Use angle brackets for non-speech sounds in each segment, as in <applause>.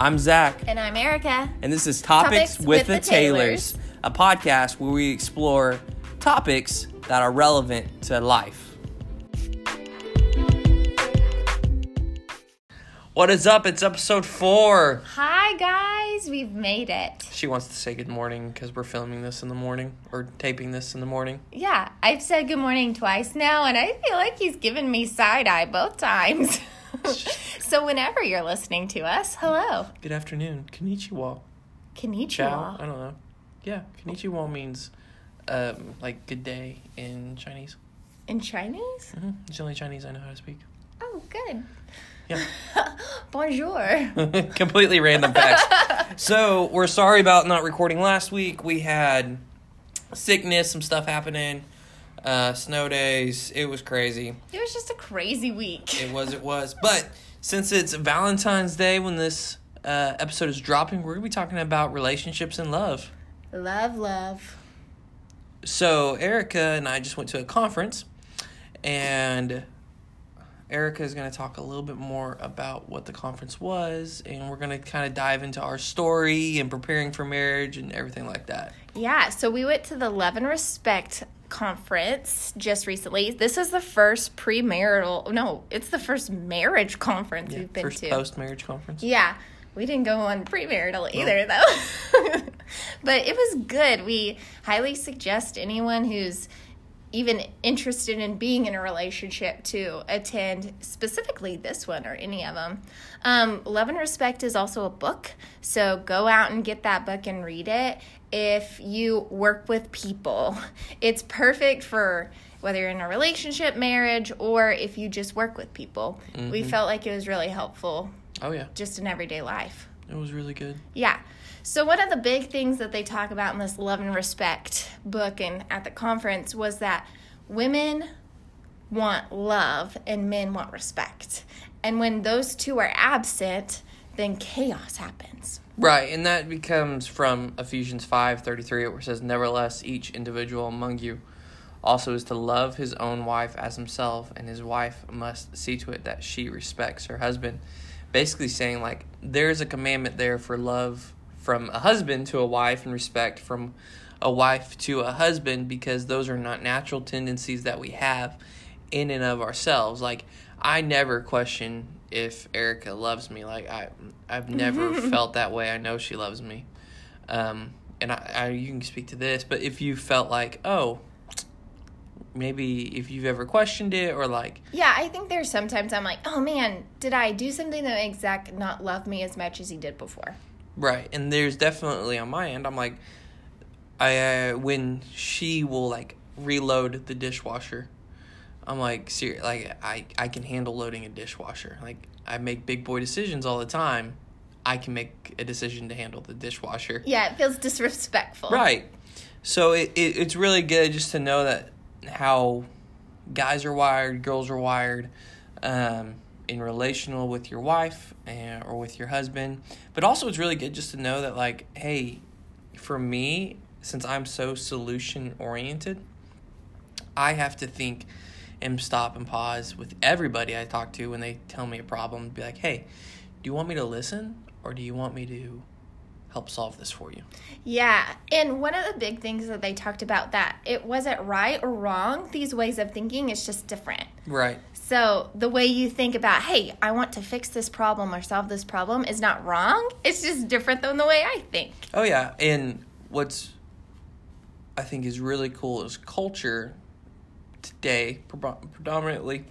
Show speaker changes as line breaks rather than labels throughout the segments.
I'm Zach,
And I'm Erica.
and this is Topics,
Topics
with,
with
the,
the
Taylors,
Taylors.
a podcast where we explore topics that are relevant to life. What is up? It's episode four.
Hi, guys. We've made it.
She wants to say good morning because we're filming this in the morning or taping this in the morning.
Yeah, I've said good morning twice now, and I feel like he's given me side eye both times. <laughs> <laughs> so, whenever you're listening to us, hello.
Good afternoon. Konnichiwa. Ciao.
Konnichiwa.
I don't know. Yeah, konnichiwa means um, like good day in Chinese.
In Chinese?
hmm It's the only Chinese I know how to speak.
Oh, good.
Yeah. <laughs>
Bonjour. <laughs>
completely random facts. so we're sorry about not recording last week. We had sickness, some stuff happening, uh, snow days. It was crazy.
It was just a crazy week.
It was. It was. But since it's Valentine's Day when this uh, episode is dropping, we're gonna be talking about relationships and love.
Love, love.
So Erica and I just went to a conference, and Erica is going to talk a little bit more about what the conference was, and we're going to kind of dive into our story and preparing for marriage and everything like that.
Yeah, so we went to the Love and Respect conference just recently. This is the first premarital, no, it's the first marriage conference we've been
First
to.
post marriage conference.
Yeah, we didn't go on premarital either though. <laughs> but it was good. We highly suggest anyone who's even interested in being in a relationship to attend specifically this one or any of them. Um, Love and Respect is also a book, so go out and get that book and read it. If you work with people, <laughs> it's perfect for whether you're in a relationship, marriage, or if you just work with people. We mm-hmm. felt like it was really helpful
Oh yeah,
just in everyday life.
it was really good.
Yeah. So one of the big things that they talk about in this Love and Respect book and at the conference was that women want love and men want respect. And when those two are absent, then chaos happens.
Right, and that becomes from Ephesians five thirty three, where it says, "Nevertheless, each individual among you also is to love his own wife as himself, and his wife must see to it that she respects her husband." Basically, saying like there's a commandment there for love from a husband to a wife, and respect from a wife to a husband, because those are not natural tendencies that we have in and of ourselves. Like I never question if Erica loves me. Like I, I've never <laughs> felt that way. I know she loves me, um, and I, I, you can speak to this. But if you felt like, oh, maybe if you've ever questioned it, or like,
Yeah, I think there's sometimes I'm like, oh man, did I do something that makes Zach not love me as much as he did before?
right, and there's definitely on my end, I'm like, I uh, when she will like reload the dishwasher. I'm like, ser- like I, I can handle loading a dishwasher. Like I make big boy decisions all the time. I can make a decision to handle the dishwasher.
Yeah, it feels disrespectful.
Right. So it, it it's really good just to know that how guys are wired, girls are wired, um, in relational with your wife and, or with your husband. But also, it's really good just to know that like, hey, for me, since I'm so solution oriented, I have to think and stop and pause with everybody I talk to when they tell me a problem. Be like, hey, do you want me to listen or do you want me to help solve this for you?
Yeah, and one of the big things that they talked about that it wasn't right or wrong. These ways of thinking is just different.
Right.
So the way you think about, hey, I want to fix this problem or solve this problem is not wrong. It's just different than the way I think.
Oh yeah, and what's I think is really cool is culture today predominantly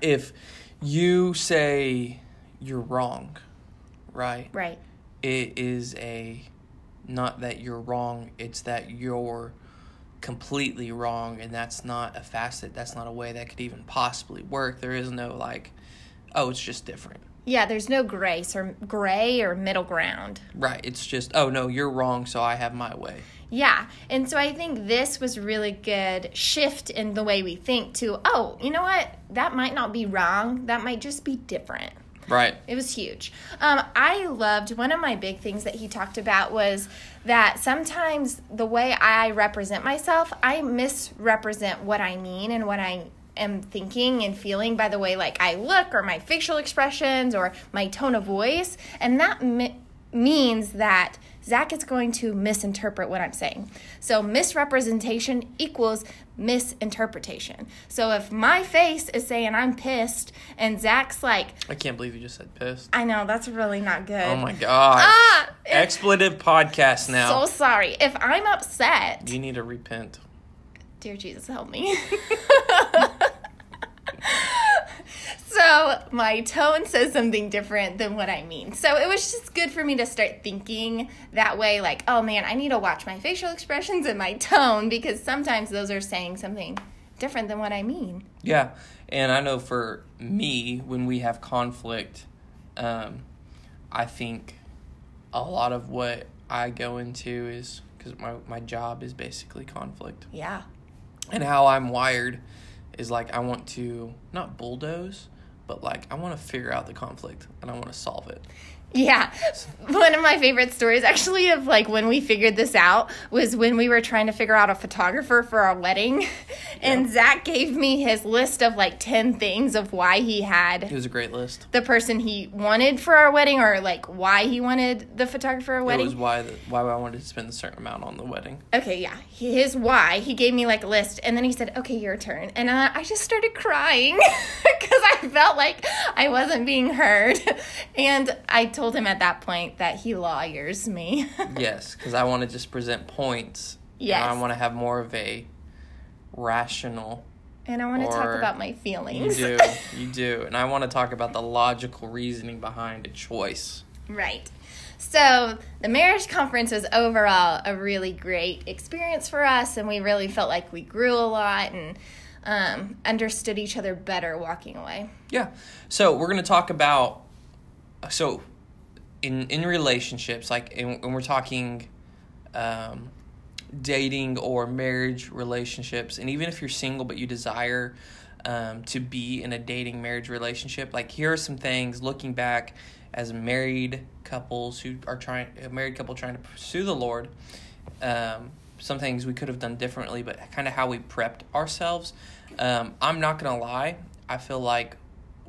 if you say you're wrong, right?
Right.
It is a not that you're wrong, it's that you're completely wrong and that's not a facet, that's not a way that could even possibly work. There is no like oh, it's just different.
Yeah, there's no grace or gray or middle ground.
Right. It's just, oh no, you're wrong, so I have my way.
Yeah. And so I think this was really good shift in the way we think to, oh, you know what? That might not be wrong. That might just be different.
Right.
It was huge. Um, I loved one of my big things that he talked about was that sometimes the way I represent myself, I misrepresent what I mean and what I am thinking and feeling by the way like I look or my facial expressions or my tone of voice, and that mi- means that Zach is going to misinterpret what I'm saying. So misrepresentation equals misinterpretation. So if my face is saying I'm pissed and Zach's like,
I can't believe you just said pissed.
I know that's really not good.
Oh my God.
Ah,
Expletive podcast now.
So sorry. If I'm upset,
you need to repent.
Dear Jesus, help me. <laughs> so my tone says something different than what I mean. So it was just good for me to start thinking that way like, oh man, I need to watch my facial expressions and my tone because sometimes those are saying something different than what I mean.
Yeah, and I know for me, when we have conflict, um, I think a lot of what I go into is because my, my job is basically conflict.
Yeah.
And how I'm wired is like I want to not bulldoze, but like I want to figure out the conflict and I want to solve it.
Yeah. One of my favorite stories actually of like when we figured this out was when we were trying to figure out a photographer for our wedding. <laughs> And. Zach gave me his list of like 10 things of why he had.
It was a great list.
the person he wanted for our wedding or like why he wanted the photographer for our
It was why the, why I wanted to spend a certain amount on the wedding.
Okay, yeah. His why. He gave me like a list, and then he said, "Okay, your turn." And uh, I just started crying <laughs> because I felt like I wasn't being heard. <laughs> And I told him at that point that he lawyers me. <laughs>
yes, because I want to just present points. and
Yes.
I want to have more of a rational
and I want to talk about my feelings.
You do. <laughs> You do. And I want to talk about the logical reasoning behind a choice.
Right. So the marriage conference was overall a really great experience for us, and we really felt like we grew a lot and um, understood each other better walking away.
Yeah. So we're going to talk about so in in relationships like when we're talking um, dating or marriage relationships and even if you're single but you desire um, to be in a dating marriage relationship like here are some things looking back as married couples who are trying a married couple trying to pursue the lord um, some things we could have done differently but kind of how we prepped ourselves um, i'm not gonna lie i feel like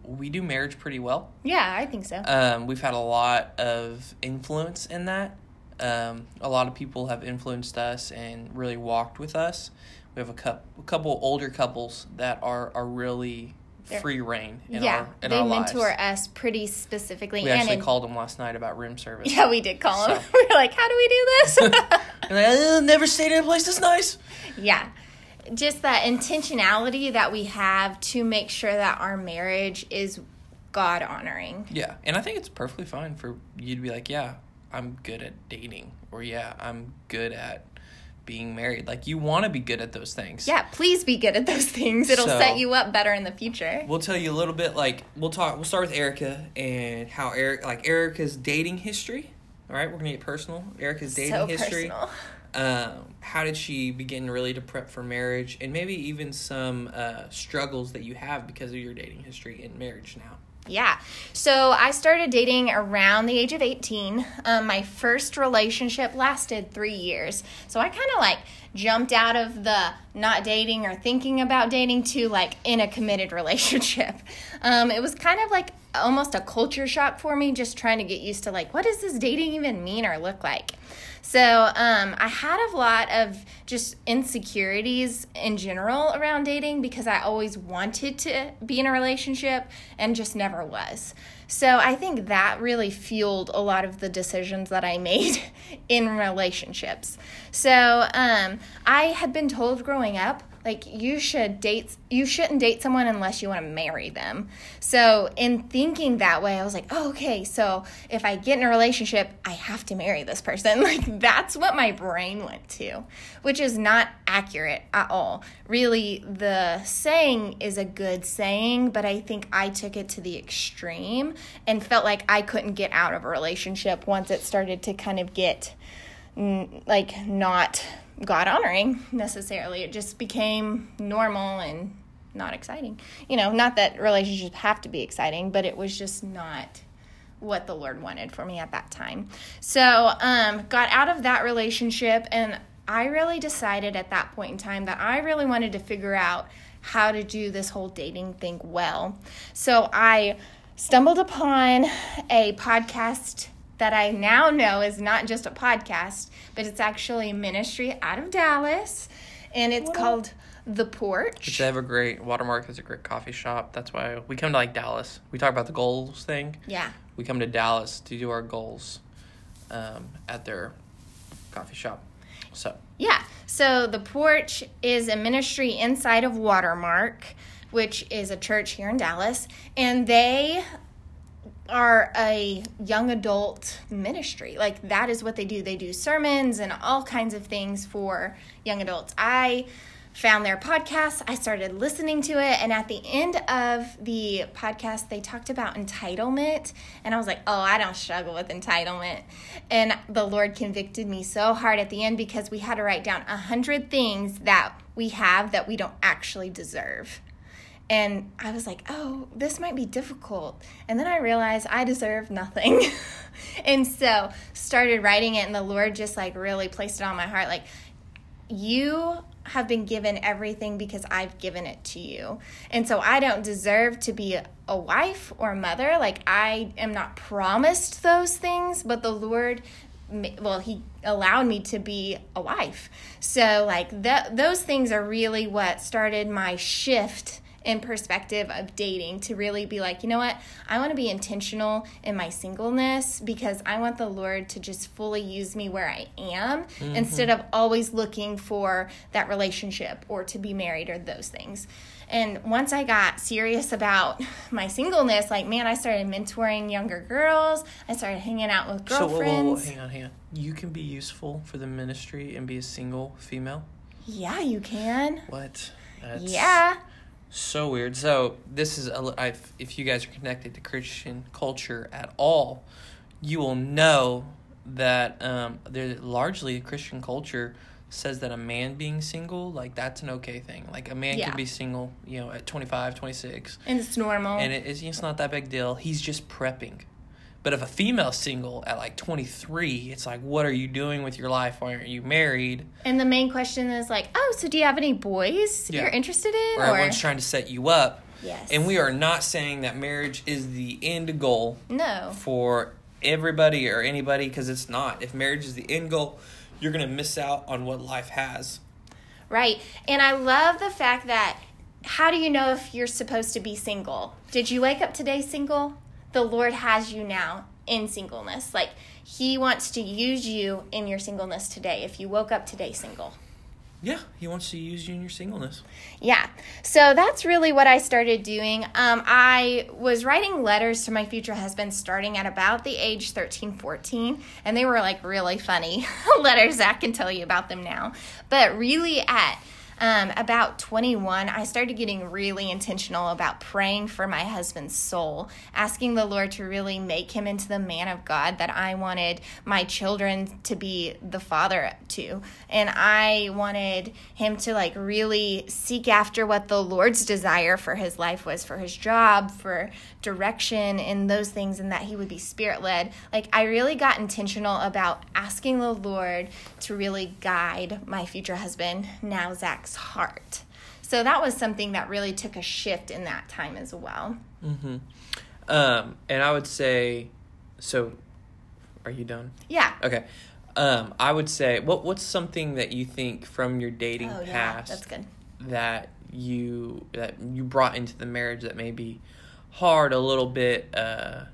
we do marriage pretty well
Yeah, I think so.
um, we've had a lot of influence in that. Um, a lot of people have influenced us and really walked with us. We have a, cou- a couple older couples that are, are really
They're-
free reign in
yeah,
our
they
our
mentor
lives.
us pretty specifically.
We
and
actually
in-
called them last night about room service.
Yeah, we did call them. <laughs> We were like, "How do we do this?" <laughs>
And like, "Uh, never stayed in a place that's nice.
yeah, just that intentionality that we have to make sure that our marriage is God honoring.
Yeah, and I think it's perfectly fine for you to be like, yeah, I'm good at dating, or yeah, I'm good at being married. Like you want to be good at those things.
Yeah, please be good at those things. It'll
So-
set you up better in the future.
We'll tell you a little bit. Like we'll talk. We'll start with Erica and how Eric, like Erica's dating history. All right, we're gonna get personal. Erica's dating
so
history.
personal.
Um, how did she begin really to prep for marriage, and maybe even some uh, struggles that you have because of your dating history in marriage now.
Yeah. So I started dating around the age of 18. Um, my first relationship lasted three years. So I kind of like jumped out of the not dating or thinking about dating to like in a committed <laughs> relationship. Um, it was kind of like almost a culture shock for me, just trying to get used to like, what does this dating even mean or look like? So um, I had a lot of just insecurities in general around dating because I always wanted to be in a relationship and just never was. So I think that really fueled a lot of the decisions that I <laughs> made in relationships. So um, I had been told growing up like you should date you shouldn't date someone unless you want to marry them. So in thinking that way i was like oh, okay so if i get in a relationship i have to marry this person. <laughs> Like that's what my brain went to which is not accurate at all. Really the saying is a good saying but i think i took it to the extreme and felt like i couldn't get out of a relationship once it started to kind of get like not God honoring necessarily. It just became normal and not exciting. You know, not that relationships have to be exciting, but it was just not what the Lord wanted for me at that time. So, um, got out of that relationship, and I really decided at that point in time that I really wanted to figure out how to do this whole dating thing well. So I stumbled upon a podcast that I now know is not just a podcast, but it's actually a ministry out of Dallas, and it's called The Porch.
They have a great Watermark is a great coffee shop. That's why we come to like Dallas. We talk about the goals thing.
Yeah.
We come to Dallas to do our goals um, at their coffee shop. So
Yeah. So the porch is a ministry inside of Watermark, which is a church here in Dallas, and they are a young adult ministry. Like that is what they do. They do sermons and all kinds of things for young adults. I found their podcast. I started listening to it, and at the end of the podcast, they talked about entitlement, and I was like, "Oh, I don't struggle with entitlement." And the Lord convicted me so hard at the end because we had to write down a hundred things that we have that we don't actually deserve. And I was like, oh, this might be difficult. And then I realized I deserve nothing. <laughs> and so started writing it, and the Lord just like really placed it on my heart. Like, you have been given everything because I've given it to you. And so I don't deserve to be a wife or a mother. Like, I am not promised those things, but the Lord well he allowed me to be a wife so like that those things are really what started my shift in perspective of dating to really be like, you know what? I want to be intentional in my singleness because I want the Lord to just fully use me where I am mm-hmm. instead of always looking for that relationship or to be married or those things. And once I got serious about my singleness, like, man, I started mentoring younger girls. I started hanging out with girlfriends. So, whoa, whoa, whoa,
hang on, hang on. You can be useful for the ministry and be a single female?
Yeah, you can.
What?
That's... Yeah
so weird. So this is a, I've, if you guys are connected to Christian culture at all, you will know that um, there's largely Christian culture says that a man being single like that's an okay thing. Like a man yeah. can be single you know at 25 26
and it's normal.
And it is it's not that big deal. He's just prepping but if a female single at like 23, it's like, what are you doing with your life? Why aren't you married?
And the main question is like, oh, so do you have any boys yeah. you're interested in?
Or, or everyone's trying to set you up.
Yes.
And we are not saying that marriage is the end goal.
No.
For everybody or anybody, because it's not. If marriage is the end goal, you're going to miss out on what life has.
Right. And I love the fact that how do you know if you're supposed to be single? Did you wake up today single? The Lord has you now in singleness. Like he wants to use you in your singleness today. If you woke up today single.
Yeah, he wants to use you in your singleness.
Yeah. So that's really what I started doing. Um, I was writing letters to my future husband starting at about the age 13, 14, and they were like really funny <laughs> letters. Zach can tell you about them now. But really at um, about 21, I started getting really intentional about praying for my husband's soul, asking the Lord to really make him into the man of God that I wanted my children to be the father to. And I wanted him to like really seek after what the Lord's desire for his life was for his job, for direction, and those things, and that he would be spirit led. Like, I really got intentional about asking the Lord to really guide my future husband, now Zach heart. So that was something that really took a shift in that time as well.
Mm-hmm. Um, and I would say, so are you done?
Yeah.
Okay. Um, I would say, what what's something that you think from your dating
oh,
past
yeah,
that you that you brought into the marriage that may be hard a little bit, uh,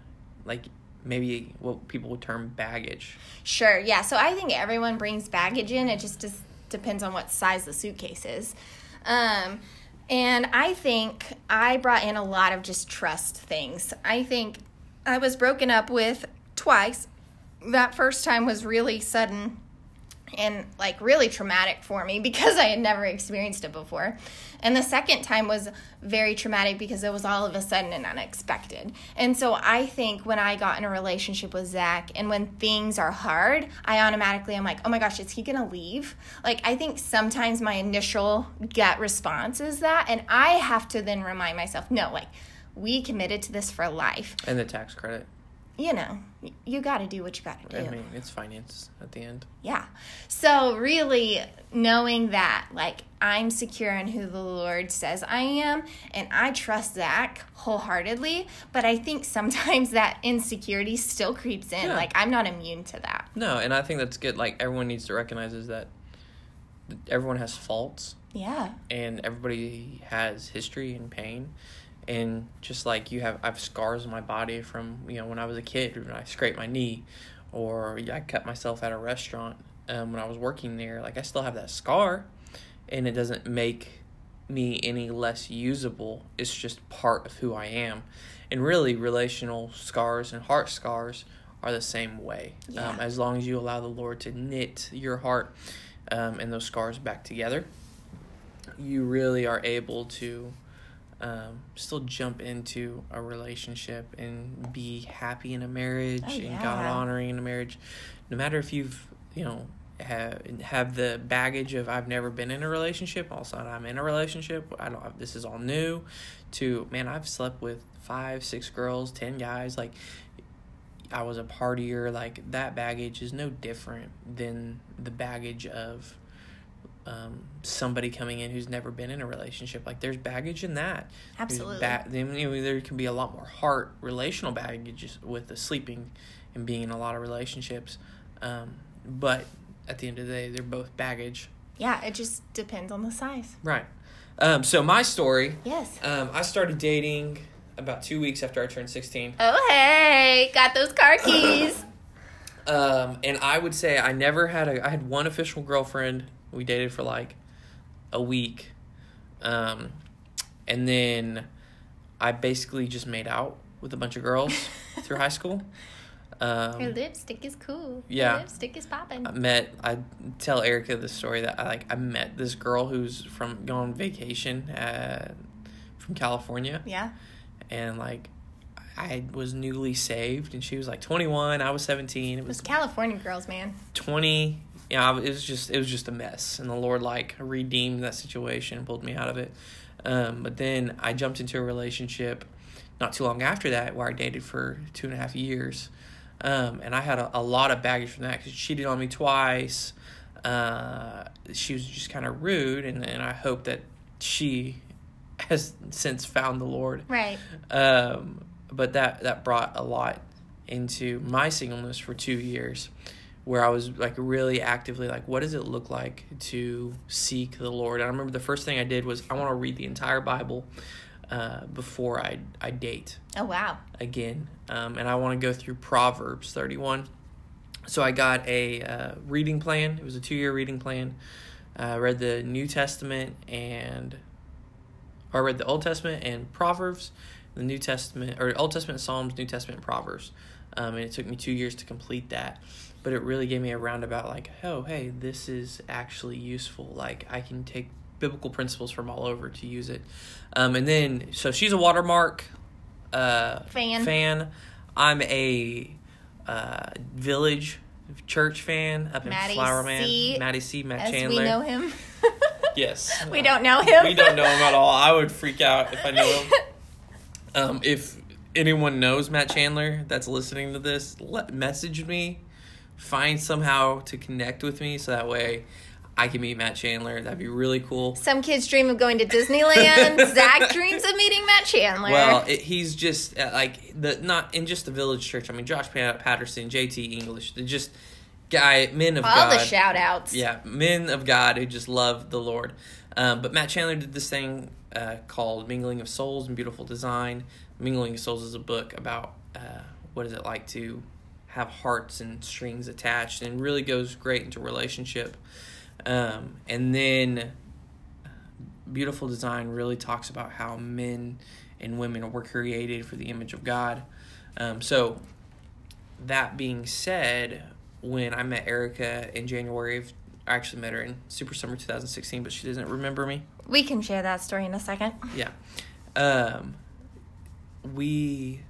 like maybe what people would term baggage.
Sure. Yeah. So I think everyone brings baggage in. It just is depends on what size the suitcase is. Um, and I think I brought in a lot of just trust things. I think I was broken up with twice. That first time was really sudden and like really traumatic for me <laughs> because I had never experienced it before. And the second time was very traumatic because it was all of a sudden and unexpected. And so I think when I got in a relationship with Zach and when things are hard, I automatically am like, oh my gosh, is he gonna leave? Like, I think sometimes my initial gut response is that. And I have to then remind myself, no, like, we committed to this for life.
And the tax credit.
You know, you got to do what you got to do.
I mean, it's finance at the end.
Yeah. So really knowing that like I'm secure in who the Lord says I am and I trust Zach wholeheartedly, but I think sometimes <laughs> that insecurity still creeps in.
Yeah.
Like I'm not immune to that.
No, and I think that's good. Like everyone needs to recognize is that everyone has faults
Yeah.
and everybody has history and pain. And just like you have, I have scars on my body from you know when I was a kid when I scraped my knee, or I cut myself at a restaurant um, when I was working there. Like I still have that scar, and it doesn't make me any less usable. It's just part of who I am, and really relational scars and heart scars are the same way.
Yeah.
Um, as long as you allow the Lord to knit your heart um, and those scars back together, you really are able to um, still jump into a relationship and be happy in a marriage
Oh,
and
yeah.
God honoring in a marriage. No matter if you've, you know, have have the baggage of I've never been in a relationship, all of a sudden I'm in a relationship. I don't. This is all new. To man, I've slept with five, six girls, ten guys. Like I was a partier. Like that baggage is no different than the baggage of um, somebody coming in who's never been in a relationship. Like there's baggage in that.
Absolutely.
Ba- there can be a lot more heart relational baggage with the sleeping and being in a lot of relationships. Um, but at the end of the day, they're both baggage.
Yeah, it just depends on the size.
Right. Um, so my story,
Yes.
um, I started dating about two weeks after I turned 16.
Oh, hey, got those car keys. <coughs>
Um, and I would say I never had a. I had one official girlfriend. We dated for like a week, um, and then I basically just made out with a bunch of girls <laughs> through high school.
Her
Um,
lipstick is cool.
yeah.
Her lipstick is popping.
I met. I tell Erica the story that I like. I met this girl who's from going on vacation uh, from California,
yeah.
and like I was newly saved, and she was like twenty one. I was seventeen. It
Those
was
California girls, man.
20 yeah it was just it was just a mess. And the lord like redeemed that situation and pulled me out of it. Um, but then i jumped into a relationship not too long after that where i dated for two and a half years. Um, and i had a, a lot of baggage from that because she cheated on me twice. Uh, she was just kind of rude and, and i hope that she <laughs> has since found the lord.
Right.
um, but that that brought a lot into my singleness for two years where i was like really actively like what does it look like to seek the lord? And i remember the first thing i did was i want to read the entire bible uh, before I, I date
Oh, wow.
again. Um, and i want to go through proverbs 31 so i got a uh, reading plan. It was a two-year reading plan. Uh, i read the new testament and or I read the old testament and proverbs the new testament or old testament psalms new testament proverbs. Um, and it took me two years to complete that but it really gave me a roundabout like oh hey this is actually useful like i can take biblical principles from all over to use it um, and then so she's a watermark uh,
Fan.
fan i'm a uh, village church fan up in
Maddie
Flower Mound
C,
maddie c matt
As
chandler
we know him. <laughs>
yes
we
Uh,
don't know him.
we don't know him at all. I would freak out if I knew him. <laughs> Um, if anyone knows Matt Chandler that's listening to this, let message me. Find somehow to connect with me so that way I can meet Matt Chandler. That'd be really cool.
Some kids dream of going to Disneyland. <laughs> Zach dreams of meeting Matt Chandler.
Well, it, he's just uh, like the not in just the village church. I mean, Josh Pat- Patterson, JT English, they're just guy men of
All
God.
the shout outs.
Yeah, men of God who just love the Lord. Um, but Matt Chandler did this thing uh, called Mingling of Souls and Beautiful Design. Mingling of Souls is a book about uh, what is it like to have hearts and strings attached and really goes great into relationship. Um, and then Beautiful Design really talks about how men and women were created for the image of God. Um, so, that being said, when I met Erica in January of, I actually met her in Super Summer 2016, but she doesn't remember me.
We can share that story in a second.
Yeah. Um, we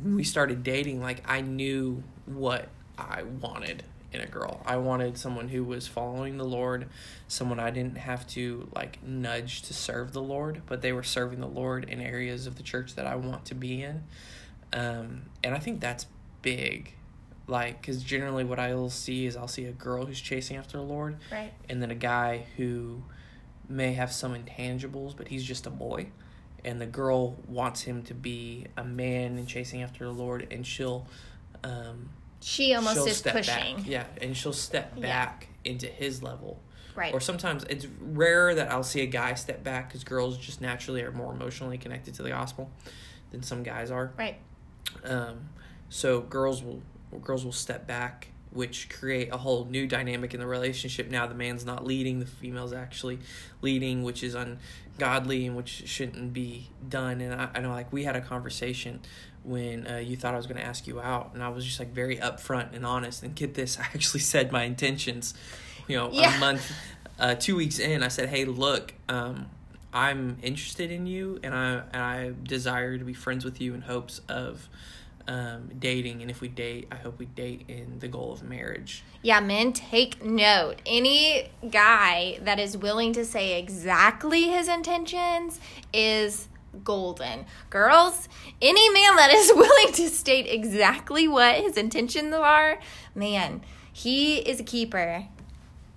when we started dating, like I knew what I wanted in a girl. I wanted someone who was following the Lord, someone I didn't have to like nudge to serve the Lord, but they were serving the Lord in areas of the church that I want to be in. Um, and I think that's big. Like, because generally what I'll see is I'll see a girl who's chasing after the Lord,
Right.
and then a guy who may have some intangibles, but he's just a boy. And the girl wants him to be a man and chasing after the Lord, and she'll um,
She almost
she'll
is
step
pushing.
back. Yeah, and she'll step
Yeah.
back into his level.
Right.
Or sometimes it's rare that I'll see a guy step back because girls just naturally are more emotionally connected to the gospel than some guys are.
right.
Um, so girls will girls will step back, which create a whole new dynamic in the relationship. Now the man's not leading, the female's actually leading, which is ungodly and which shouldn't be done. And I, I know, like we had a conversation when uh, you thought I was going to ask you out, and I was just like very upfront and honest. And get this, <laughs> I actually said my intentions. You know,
Yeah.
a month, uh, two weeks in, I said, "Hey, look." Um, I'm interested in you, and I and I desire to be friends with you in hopes of um, dating. And if we date, I hope we date in the goal of marriage.
Yeah, men, take note. Any guy that is willing to say exactly his intentions is golden. Girls, any man that is <laughs> willing to state exactly what his intentions are, man, he is a keeper.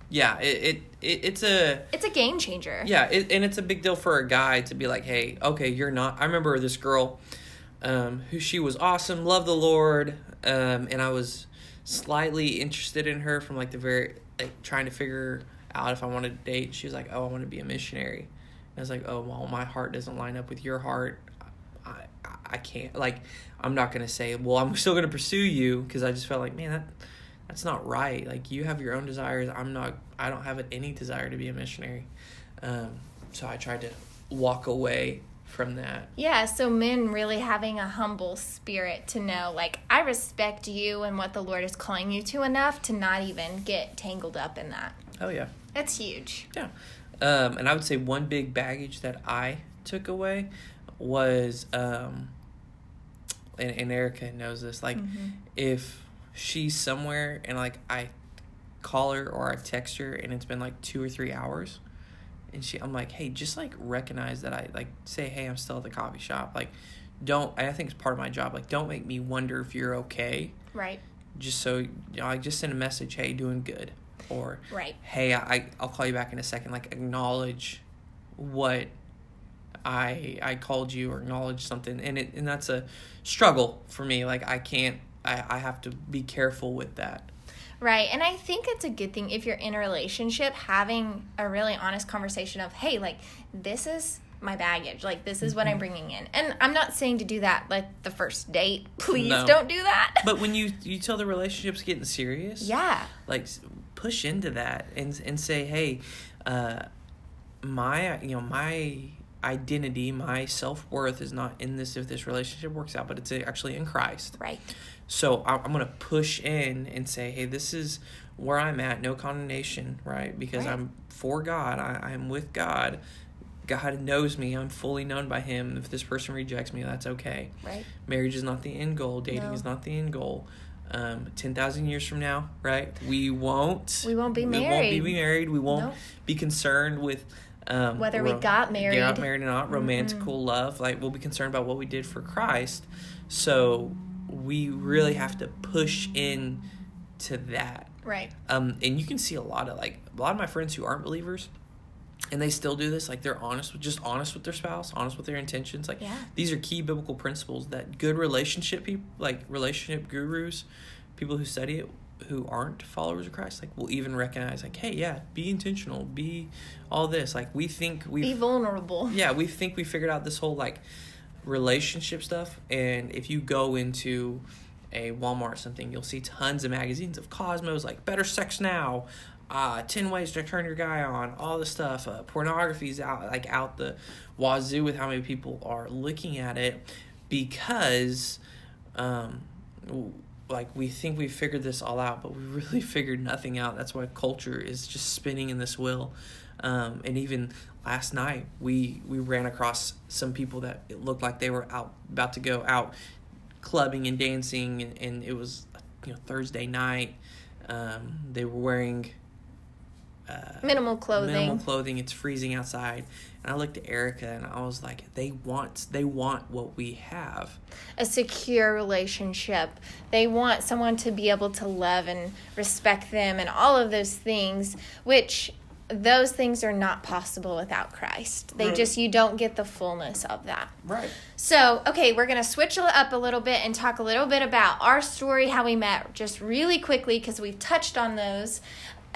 Yeah, it, it, it it's a
It's a game changer.
yeah, it, and it's a big deal for a guy to be like, hey, okay, you're not. I remember this girl, um, who she was awesome, loved the Lord, um, and I was slightly interested in her from like the very like trying to figure out if I wanted to date. She was like, oh, I want to be a missionary. And I was like, oh, well, my heart doesn't line up with your heart. I, I, can't like I'm not gonna say well I'm still gonna pursue you because I just felt like man that that's not right like you have your own desires I'm not I don't have any desire to be a missionary um, so I tried to walk away from that
Yeah, so men really having a humble spirit to know, like, I respect you and what the Lord is calling you to enough to not even get tangled up in that.
oh yeah
That's huge.
yeah um, and I would say one big baggage that I took away was um, and, and Erica knows this like if she's somewhere and like I call her or I text her and it's been like two or three hours and she I'm like, hey, just like recognize that I like say, hey, I'm still at the coffee shop. Like don't I think it's part of my job. Like don't make me wonder if you're okay.
Right.
Just so you know, I just send a message, hey, doing good. Or
Right.
hey, I I'll call you back in a second. Like acknowledge what I I called you or acknowledge something, and it and that's a struggle for me. Like I can't. I I have to be careful with that.
Right. And I think it's a good thing if you're in a relationship having a really honest conversation of, hey, like, this is my baggage. Like, this is what
Mm-hmm.
I'm bringing in. And I'm not saying to do that like the first date. <laughs> Please
No.
don't do that. <laughs>
But when you you tell the relationship's getting serious,
yeah.
like push into that and and say, hey, uh, my you know my identity, my self worth is not in this if this relationship works out, but it's actually in Christ.
Right.
So I- I'm gonna push in and say, hey, this is where I'm at, no condemnation, right? Because
Right.
I'm for God, I, I'm with God. God knows me. I'm fully known by Him. If this person rejects me, that's okay.
Right.
Marriage is not the end goal. Dating
No.
is not the end goal. Um, ten thousand years from now, right? We won't.
We won't be married.
We won't be married. We won't
Nope.
be concerned with um,
Whether we got married.
got married or not, romantical love. Like we'll be concerned about what we did for Christ. So we really have to push in to that.
Right.
Um, and you can see a lot of like a lot of my friends who aren't believers, and they still do this. Like they're honest with just honest with their spouse, honest with their intentions. Like
Yeah.
these are key biblical principles that good relationship people, like relationship gurus, people who study it, who aren't followers of Christ, like will even recognize. Like, hey, yeah, be intentional, be all this. Like we think we
Be vulnerable. <laughs>
yeah, we think we figured out this whole like relationship stuff. And if you go into a Walmart or something, you'll see tons of magazines of Cosmos, like Better Sex Now, uh, 10 Ways to Turn Your Guy On, all this stuff. Uh, pornography's out, like out the wazoo with how many people are looking at it because, um, like we think we figured this all out, but we really <laughs> figured nothing out. That's why culture is just spinning in this wheel. Um, and even last night, we we ran across some people that it looked like they were out about to go out clubbing and dancing, and, and it was you know Thursday night. Um, they were wearing uh,
Minimal clothing.
minimal clothing. It's freezing outside, and I looked at Erica and I was like, they want they want what we have.
a secure relationship. They want someone to be able to love and respect them and all of those things, which those things are not possible without Christ. They
Right.
just, you don't get the fullness of that.
Right.
So, okay, we're going to switch it up a little bit and talk a little bit about our story, how we met, just really quickly because we've touched on those.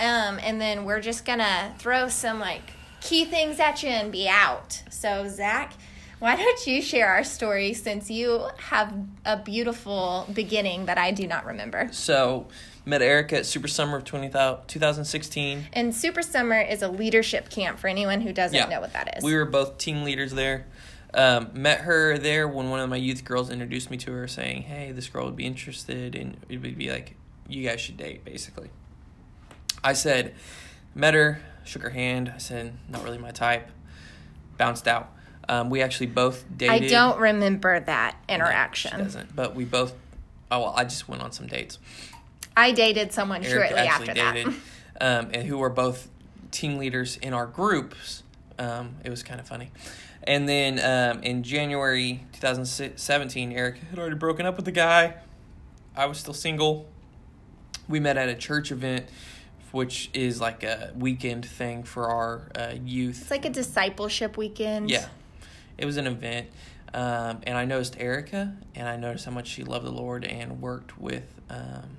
Um, and then we're just to throw some like key things at you and be out. So, Zach, why don't you share our story since you have a beautiful beginning that I do not remember?
So met Erica at Super Summer of 20, 2016.
And Super Summer is a leadership camp for anyone who doesn't know what that is.
We were both team leaders there. Um, met her there when one of my youth girls introduced me to her, saying, "Hey, this girl would be interested," and it would be like, "You guys should date," basically. I said, met her, shook her hand. I said, "Not really my type." Bounced out. Um, we actually both dated.
I don't remember that
No,
interaction.
she doesn't. But we both. Oh well, I just went on some dates.
I dated someone
Eric
shortly
actually
after
dated,
that. <laughs>
um, and who were both team leaders in our groups. Um, it was kind of funny. And then um, in January 2017, Eric had already broken up with the guy. I was still single. We met at a church event, which is like a weekend thing for our uh, youth.
It's like a discipleship weekend.
Yeah, it was an event, um, and I noticed Erica, and I noticed how much she loved the Lord and worked with um,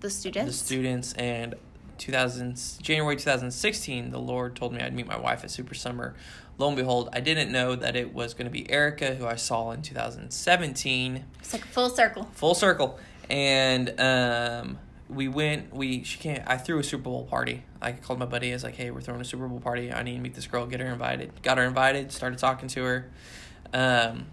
The students.
the students. And 2000 January 2016, the Lord told me I'd meet my wife at Super Summer. Lo and behold, I didn't know that it was going to be Erica, who I saw in 2017
It's like a full circle.
full circle and um we went we she can't i threw a super bowl party i called my buddy i was like hey we're throwing a super bowl party i need to meet this girl get her invited got her invited started talking to her um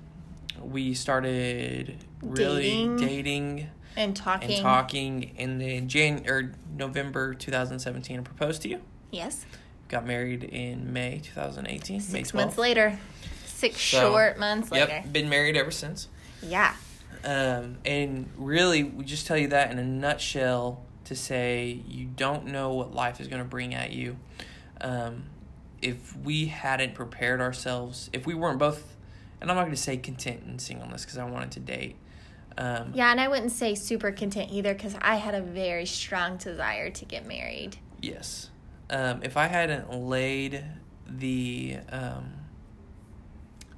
we started really
Dating.
dating,
And talking.
and talking and then jan or november 2017 i proposed to you
Yes.
got married in may 2018
Six
12th.
months later. Six
So,
short months later.
yep been married ever since
Yeah.
Um, and really, we just tell you that in a nutshell to say you don't know what life is going to bring at you. Um, if we hadn't prepared ourselves, if we weren't both, and I'm not going to say content in singleness because I wanted to date. Um,
Yeah, and I wouldn't say super content either because I had a very strong desire to get married.
Yes. Um, if I hadn't laid the um,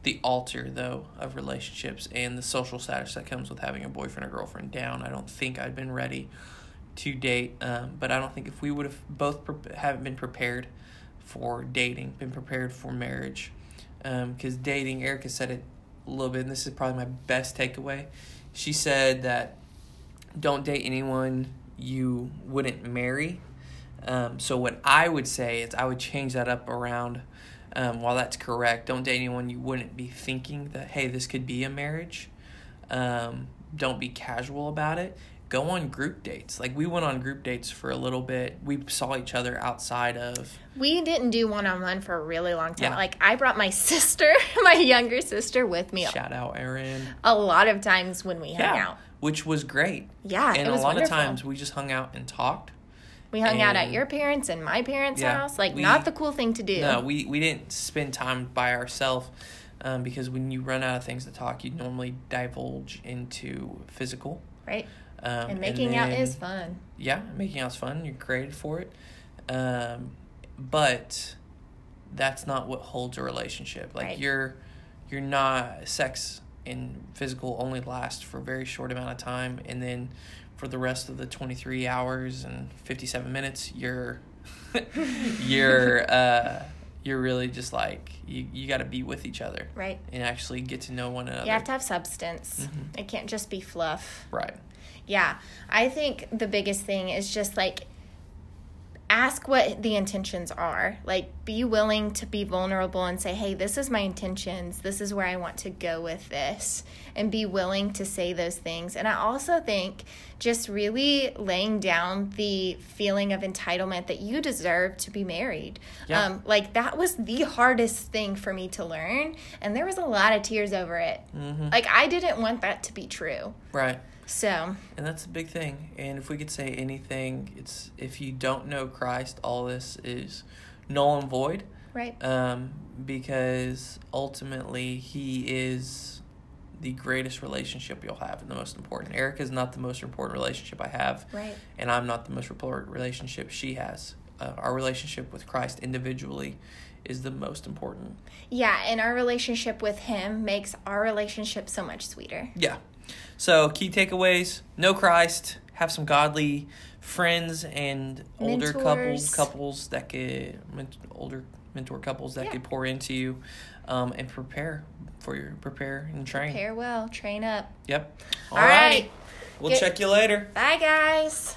the altar though of relationships and the social status that comes with having a boyfriend or girlfriend down, I don't think I'd been ready to date. Um, but I don't think if we would have both pre- haven't been prepared for dating, been prepared for marriage, because dating, Erica said it a little bit, and this is probably my best takeaway. She said that don't date anyone you wouldn't marry. Um, so what I would say is I would change that up around. Um, while that's correct, don't date anyone you wouldn't be thinking that hey this could be a marriage. Um, don't be casual about it. Go on group dates. Like we went on group dates for a little bit. We saw each other outside of
We didn't do one on one for a really long time.
Yeah.
Like I brought my <laughs> sister, my younger sister, with me
shout out Erin.
a lot of times when we hung out.
which was great.
Yeah,
and a lot
wonderful.
of times we just hung out and talked.
We hung out at your parents and my parents'
Yeah,
house. Like
we-
not the cool thing to do.
No, we we didn't spend time by ourselves um, because when you run out of things to talk, you normally divulge into physical.
right?
Um,
And making out
then-
is fun.
yeah, making out's fun. You're created for it, um, but that's not what holds a relationship. Like
Right.
you're you're not sex and physical only last for a very short amount of time, and then for the rest of the 23 hours and 57 minutes, you're <laughs> you're uh, you're really just like you you got to be with each other
Right.
and actually get to know one another.
You have to have substance.
Mhm.
It can't just be fluff.
right.
Yeah. I think the biggest thing is just like ask what the intentions are. Like be willing to be vulnerable and say, "Hey, this is my intentions. This is where I want to go with this." And be willing to say those things. And I also think just really laying down the feeling of entitlement that you deserve to be married.
Yeah.
Um, like that was the hardest thing for me to learn, and there was a lot of tears over it.
hmm
Like I didn't want that to be true.
Right.
So,
And that's a big thing. And if we could say anything, it's if you don't know Christ, all this is null and void.
right.
Um, because ultimately he is the greatest relationship you'll have and the most important. Erica is not the most important relationship I have,
Right.
and I'm not the most important relationship she has. Uh, our relationship with Christ individually is the most important.
Yeah, and our relationship with him makes our relationship so much sweeter.
Yeah. So key takeaways: know Christ, have some godly friends and older couples,
Mentors.
couples that could older mentor couples that
Yeah.
could pour into you, um, and prepare for your prepare and train.
Prepare well, train up.
Yep.
All right.
We'll
Get-
check you later.
Bye, guys.